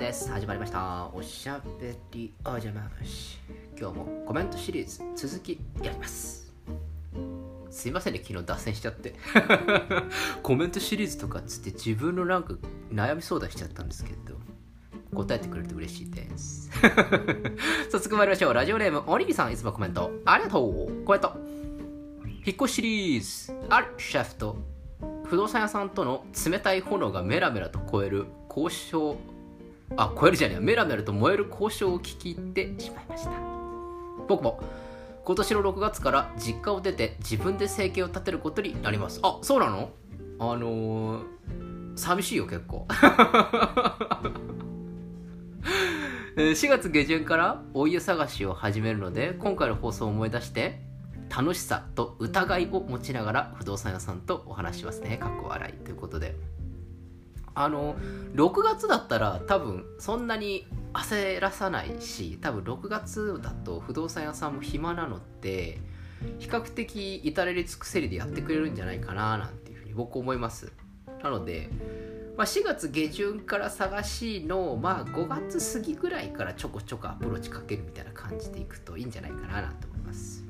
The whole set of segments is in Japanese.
です。始まりました。おしゃべりおじゃま虫今日もコメントシリーズ続きやります。すいませんね。昨日脱線しちゃって。コメントシリーズとかっつって自分のなんか悩み相談しちゃったんですけど答えてくれると嬉しいです。早速参りましょう。ラジオネームおにぎさんいつもコメント。ありがとう。コメント引っ越しシリーズあるシェフと不動産屋さんとの冷たい炎がメラメラと超える交渉あ超えるじゃねえメラメラと燃える交渉を聞き入ってしまいました。僕も今年の6月から実家を出て自分で生計を立てることになります。あそうなの？あのー、寂しいよ結構。4月下旬からお家探しを始めるので今回の放送を思い出して楽しさと疑いを持ちながら不動産屋さんとお話しますね。かっこ笑い。ということであの6月だったら多分そんなに焦らさないし多分6月だと不動産屋さんも暇なのって比較的至れり尽くせりでやってくれるんじゃないかななんていうふうに僕思います。なので、まあ、4月下旬から探しの、まあ、5月過ぎぐらいからちょこちょこアプローチかけるみたいな感じでいくといいんじゃないかななんて思います。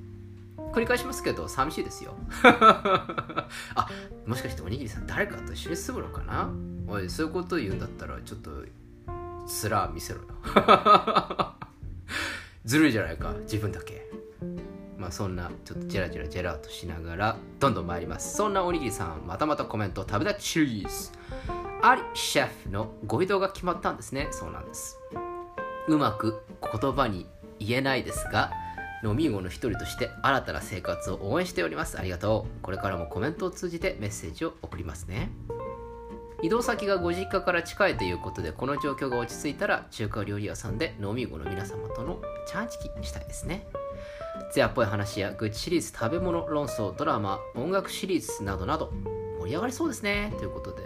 繰り返しますけど寂しいですよ。あもしかしておにぎりさん誰かと一緒に住むのかな？おいそういうこと言うんだったらちょっとスラ見せろよ。ずるいじゃないか自分だけ。まあそんなちょっとジェラジェラジェラーとしながらどんどん参ります。そんなおにぎりさんまたまたコメント食べたチーズアリシェフのご移動が決まったんですね。そうなんです。うまく言葉に言えないですが飲み子の一人として新たな生活を応援しております。ありがとう。これからもコメントを通じてメッセージを送りますね。移動先がご実家から近いということでこの状況が落ち着いたら中華料理屋さんで飲み子の皆様とのチャーチキしたいですね。ツヤっぽい話やグッチシリーズ食べ物論争ドラマ音楽シリーズなどなど盛り上がりそうですね。ということで。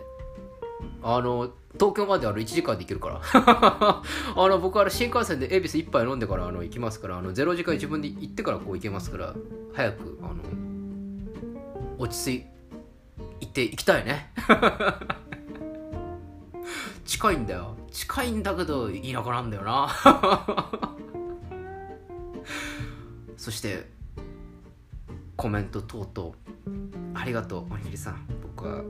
あの東京まであの1時間で行けるから。あの僕は新幹線で恵比寿1杯飲んでからあの行きますからあの0時間自分で行ってからこう行けますから早くあの落ち着いて行きたいね。近いんだよ。近いんだけど田舎なんだよな。そしてコメント等々。ありがとうおにぎりさん。僕は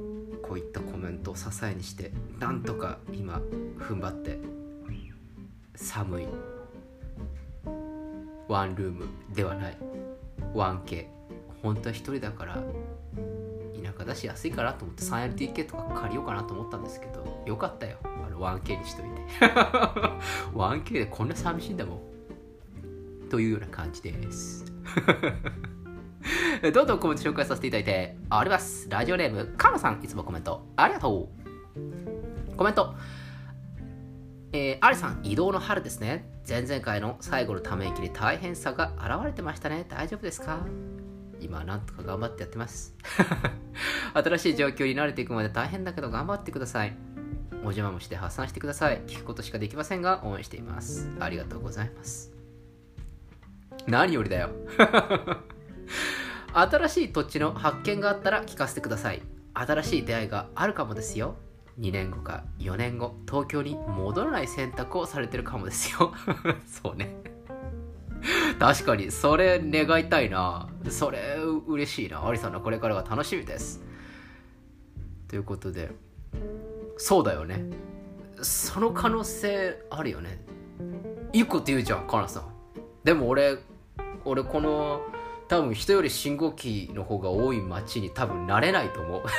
こういったコメントを支えにしてなんとか今踏ん張って寒い。ワンルームではない。1K 本当は一人だからだし安いかなと思って 3LTK とか借りようかなと思ったんですけどよかったよあの 1K にしといて 1K でこんな寂しいんだもんというような感じです どんどんコメント紹介させていただいてあります。ラジオネーム、カナさん、いつもコメントありがとう。コメント。えー、アリさん、移動の春ですね。前々回の最後のため息に大変さが現れてましたね。大丈夫ですか？今、なんとか頑張ってやってます。新しい状況に慣れていくまで大変だけど頑張ってください。お邪魔もして発散してください。聞くことしかできませんが、応援しています。ありがとうございます。何よりだよ。新しい土地の発見があったら聞かせてください新しい出会いがあるかもですよ2年後か4年後東京に戻らない選択をされてるかもですよ そうね 確かにそれ願いたいな。それ嬉しいな。アリさんのこれからが楽しみです。ということでそうだよね。その可能性あるよね。いいこと言うじゃんカナさん。でも俺俺この多分人より信号機の方が多い街に多分慣れないと思う。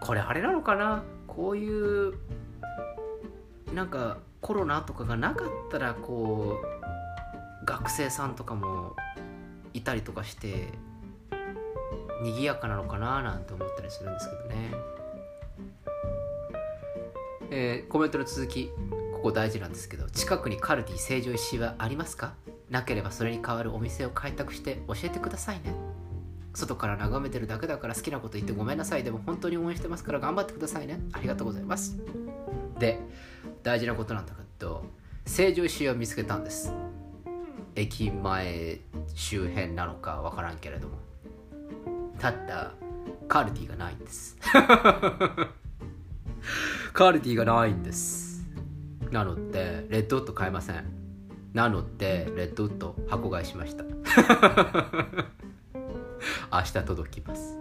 これあれなのかな？こういうなんかコロナとかがなかったらこう学生さんとかもいたりとかして賑やかなのかななんて思ったりするんですけどね。えー、コメントの続きここ大事なんですけど近くにカルディ成城石井はありますか？なければそれに代わるお店を開拓して教えてくださいね。外から眺めてるだけだから好きなこと言ってごめんなさい。でも本当に応援してますから頑張ってくださいね。ありがとうございます。で大事なことなんだけど成城石井を見つけたんです。駅前周辺なのかわからんけれども。たったカルディがないんです。カルディがないんです。なのでレッドウッド買えません。なのでレッドウッド箱買いしました。明日届きます。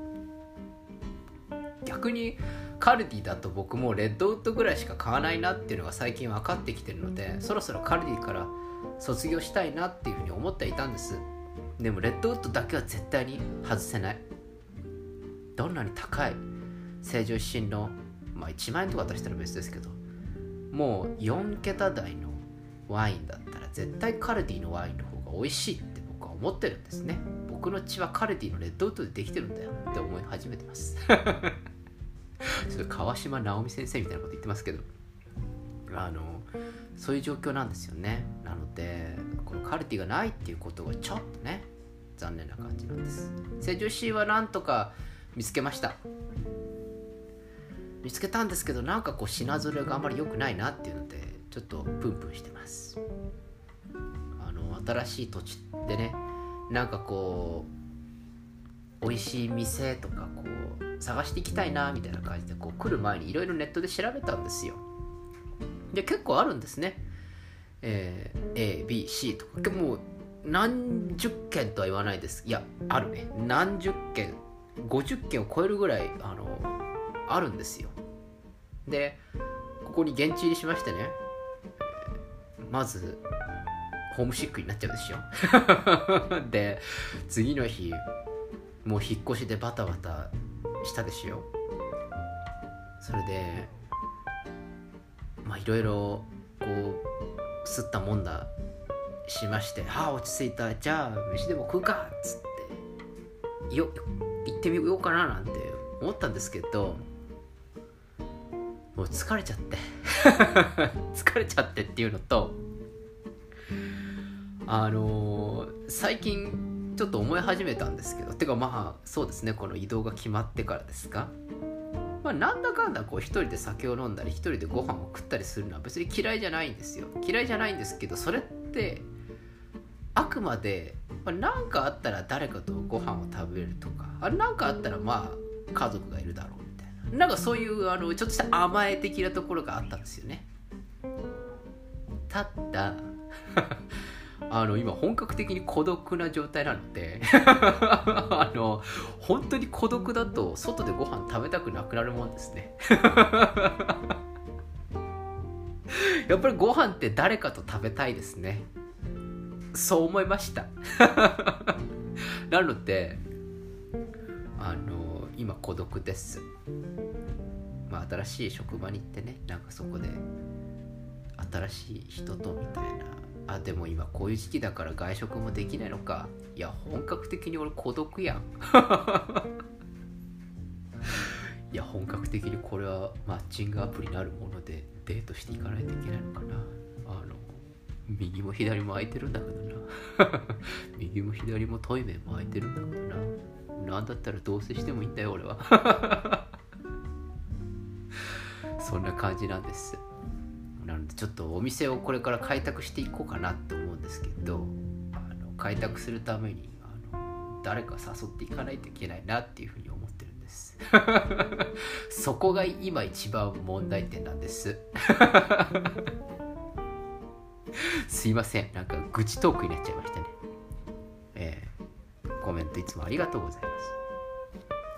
逆にカルディだと僕もレッドウッドぐらいしか買わないなっていうのが最近分かってきてるのでそろそろカルディから卒業したいなっていうふうに思っていたんです。でもレッドウッドだけは絶対に外せない。どんなに高い成城石井のまあ1万円とか出したら別ですけどもう4桁台のワインだったら絶対カルディのワインの方が美味しいって僕は思ってるんですね。僕の血はカルディのレッドウッドでできてるんだよって思い始めてますちょっと川島直美先生みたいなこと言ってますけどあのそういう状況なんですよね。なのでこのカルティがないっていうことがちょっとね残念な感じなんです。成城石井はなんとか見つけました。見つけたんですけどなんかこう品ぞれがあんまり良くないなっていうのでちょっとプンプンしてます。あの新しい土地でねなんかこう美味しい店とかこう探していきたいなみたいな感じでこう来る前にいろいろネットで調べたんですよ。で結構あるんですね、えー、ABC とか。もう何十件とは言わないです。いやあるね。何十件50件を超えるぐらいあのあるんですよ。でここに現地入りしましてね。まずホームシックになっちゃうでしょ で次の日もう引っ越しでバタバタしたでしょそれでまあいろいろこうすったもんだしまして「はあ落ち着いた。じゃあ飯でも食うか」っつってよ行ってみようかななんて思ったんですけどもう疲れちゃって。疲れちゃってっていうのとあのー、最近ちょっと思い始めたんですけどてかまあそうですねこの移動が決まってからですか。まあ、なんだかんだこう一人で酒を飲んだり一人でご飯を食ったりするのは別に嫌いじゃないんですよ。嫌いじゃないんですけどそれってあくまで何、まあ、かあったら誰かとご飯を食べるとか何かあったらまあ家族がいるだろうみたいな。なんかそういうあのちょっとした甘え的なところがあったんですよね。ただあの今本格的に孤独な状態なので あの本当に孤独だと外でご飯食べたくなくなるもんですね。やっぱりご飯って誰かと食べたいですね。そう思いました。なのであの今孤独です。まあ新しい職場に行ってねなんかそこで新しい人とみたいなあでも今こういう時期だから外食もできないのか。いや本格的に俺孤独やん。いや本格的にこれはマッチングアプリなるものでデートしていかないといけないのかな。あの右も左も空いてるんだけどな。右も左もトイレも空いてるんだけどな。何だったら同棲してもいいんだよ俺は。そんな感じなんです。なのでちょっとお店をこれから開拓していこうかなって思うんですけどあの開拓するためにあの誰か誘っていかないといけないなっていうふうに思ってるんです。そこが今一番問題点なんです。すいません。なんか愚痴トークになっちゃいましたね。えー、コメントいつもありがとうございま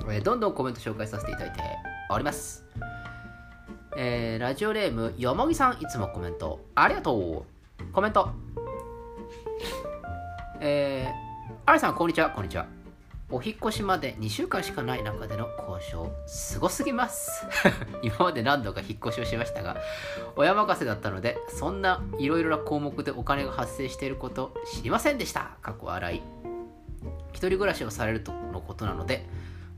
す、えー、どんどんコメント紹介させていただいておりますえー、ラジオネームよもぎさんいつもコメント。ありがとう。コメント。えー、ありさんこんにちは。こんにちは。お引越しまで2週間しかない中での交渉すごすぎます。今まで何度か引っ越しをしましたが親任せだったのでそんないろいろな項目でお金が発生していること知りませんでした。過去洗い。一人暮らしをされるとのことなので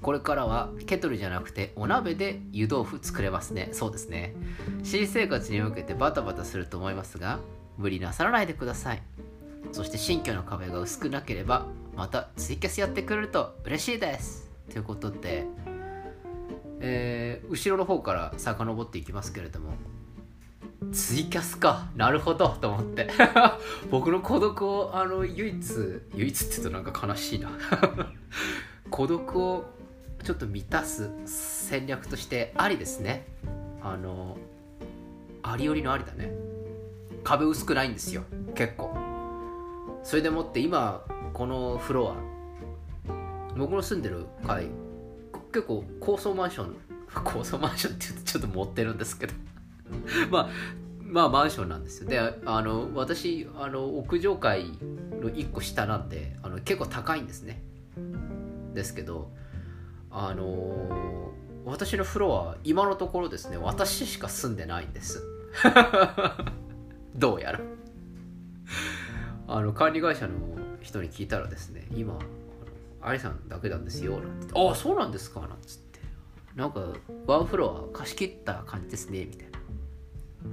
これからはケトルじゃなくてお鍋で湯豆腐作れますね。そうですね。新生活に向けてバタバタすると思いますが無理なさらないでください。そして新居の壁が薄くなければまたツイキャスやってくれると嬉しいです。ということで、えー、後ろの方から遡っていきますけれどもツイキャスか。なるほど。と思って。僕の孤独をあの唯一唯一って言うとなんか悲しいな。孤独をちょっと満たす戦略としてありですね。あのありよりのありだね。壁薄くないんですよ。結構。それでもって今このフロア僕の住んでる階結構高層マンション 高層マンションって言うとちょっと持ってるんですけど。まあまあマンションなんですよ。であの私あの屋上階の1個下なんであの結構高いんですね。ですけどあの私のフロア今のところですね私しか住んでないんです。どうやら。あの管理会社の人に聞いたらですね今ありさんだけなんですよなんてああそうなんですか？なんつって。なんかワンフロア貸し切った感じですねみたい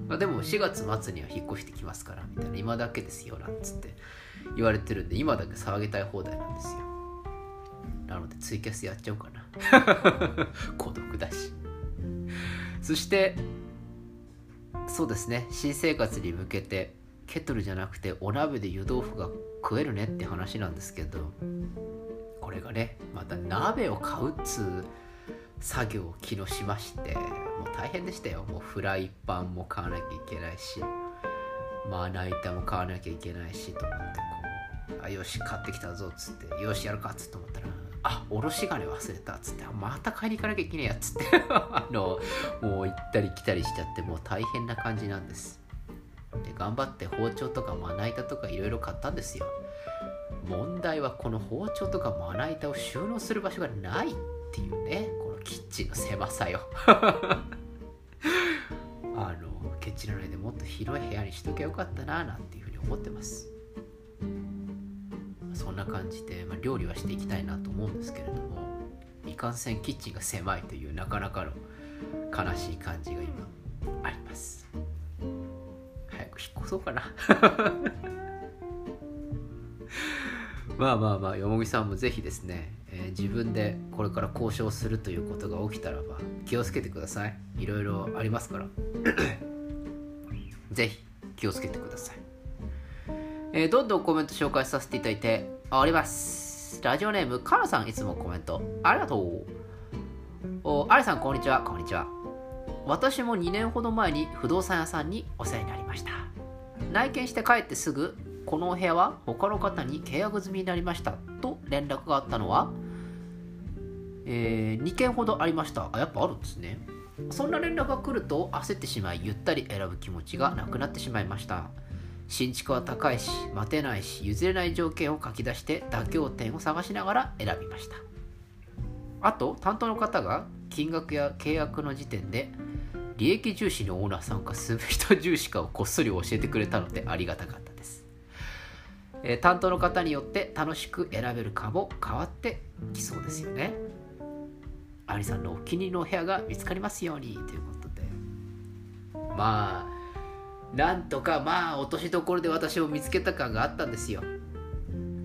な。あでも4月末には引っ越してきますからみたいな。今だけですよなんつって。言われてるんで今だけ騒ぎたい放題なんですよ。なのでツイキャスやっちゃおうかな 孤独だし。そしてそうですね。新生活に向けてケトルじゃなくてお鍋で湯豆腐が食えるねって話なんですけどこれがねまた鍋を買うっつう作業を昨日しましてもう大変でしたよ。もうフライパンも買わなきゃいけないしまな板も買わなきゃいけないしと思ってこうあよし買ってきたぞっつってよしやるかっつって思ったらあおろし金忘れたっつってまた買いに行かなきゃいけないやっつって あのもう行ったり来たりしちゃってもう大変な感じなんです。で頑張って包丁とかまな板とかいろいろ買ったんですよ。問題はこの包丁とかまな板を収納する場所がないっていうねこのキッチンの狭さよ。あのケチらないでもっと広い部屋にしときゃよかったななんていうふうに思ってます。そんな感じで、まあ、料理はしていきたいなと思うんですけれどもいかんせんキッチンが狭いというなかなかの悲しい感じが今あります。早く引っ越そうかな。まあまあまあよもぎさんもぜひですね、えー、自分でこれから交渉するということが起きたらば気をつけてください。いろいろありますから。ぜひ気をつけてください、えー、どんどんコメント紹介させていただいております。ラジオネームカナさんいつもコメント。ありがとう。おありさんこんにちは。こんにちは。私も2年ほど前に不動産屋さんにお世話になりました。内見して帰ってすぐこのお部屋は他の方に契約済みになりました。と連絡があったのは、えー、2件ほどありました。あやっぱあるんですね。そんな連絡が来ると焦ってしまいゆったり選ぶ気持ちがなくなってしまいました。新築は高いし待てないし譲れない条件を書き出して妥協点を探しながら選びました。あと担当の方が金額や契約の時点で利益重視のオーナーさんか住む人重視かをこっそり教えてくれたのでありがたかったです。えー、担当の方によって楽しく選べるかも変わってきそうですよね。アリさんのお気に入りのお部屋が見つかりますようにということで。まあなんとかまあ落としどころで私を見つけた感があったんですよ。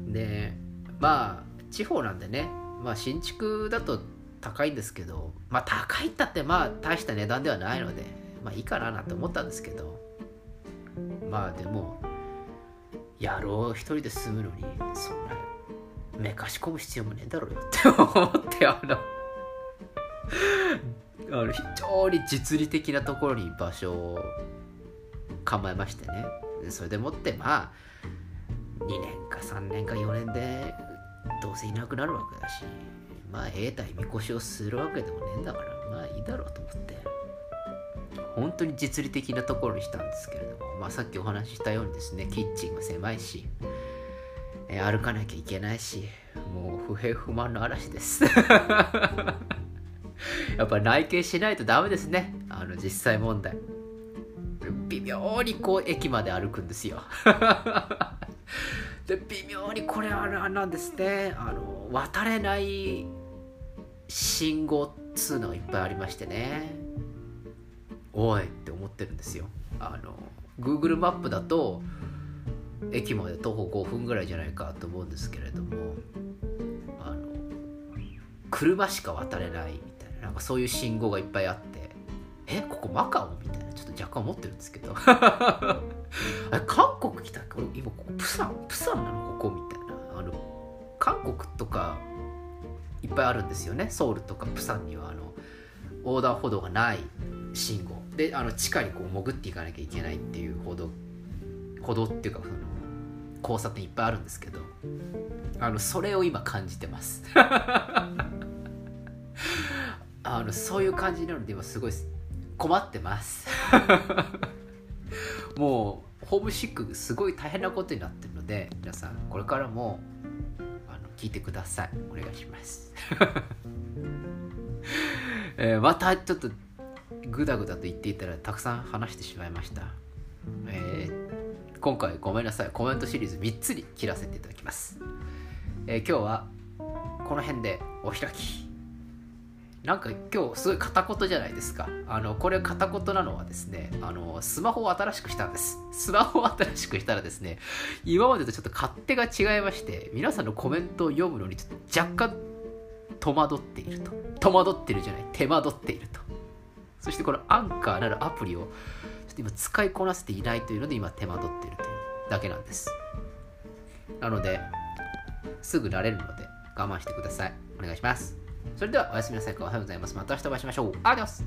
でまあ地方なんでねまあ新築だと高いんですけどまあ高いったってまあ大した値段ではないのでまあいいかななんて思ったんですけどまあでも野郎一人で住むのにそんなめかし込む必要もねえだろうよって 思ってあのあの非常に実利的なところに場所を構えましてね。それでもってまあ2年か3年か4年でどうせいなくなるわけだしまあ永代みこしをするわけでもねえんだからまあいいだろうと思って。本当に実利的なところにしたんですけれどもまあ、さっきお話ししたようにですねキッチンが狭いし、え、歩かなきゃいけないしもう不平不満の嵐です。やっぱ内見しないとダメですね。あの実際問題。微妙にこう駅まで歩くんですよ。で微妙にこれあれなんですね。あの渡れない信号っつうのがいっぱいありましてね。おいって思ってるんですよ。あの Google マップだと駅まで徒歩5分ぐらいじゃないかと思うんですけれどもあの車しか渡れないみたいななんかそういう信号がいっぱいあってえここマカオ？みたいな。ちょっと若干思ってるんですけど。あ韓国来たこれ今ここプサンプサンなのここみたいな。あの韓国とかいっぱいあるんですよね。ソウルとかプサンにはあの横断歩道がない信号。であの地下にこう潜っていかなきゃいけないっていう歩道歩道っていうかその交差点いっぱいあるんですけど。あのそれを今感じてます。あのそういう感じなので今すごい困ってます。もうホームシックすごい大変なことになってるので皆さんこれからもあの聞いてください。お願いします、えーまたちょっとグダグダと言っていたらたくさん話してしまいました、えー今回ごめんなさい。コメントシリーズ3つに切らせていただきます、えー今日はこの辺でお開き。なんか今日すごい片言じゃないですか。あのこれ片言なのはですねあのスマホを新しくしたんです。スマホを新しくしたらですね今までとちょっと勝手が違いまして皆さんのコメントを読むのにちょっと若干戸惑っていると。戸惑ってるじゃない手間取っていると。そしてこのアンカーなるアプリをちょっと今使いこなせていないというので今手間取っているというだけなんです。なのですぐ慣れるので我慢してください。お願いします。それではおやすみなさい。おはようございます。また明日お会いしましょう。アディオス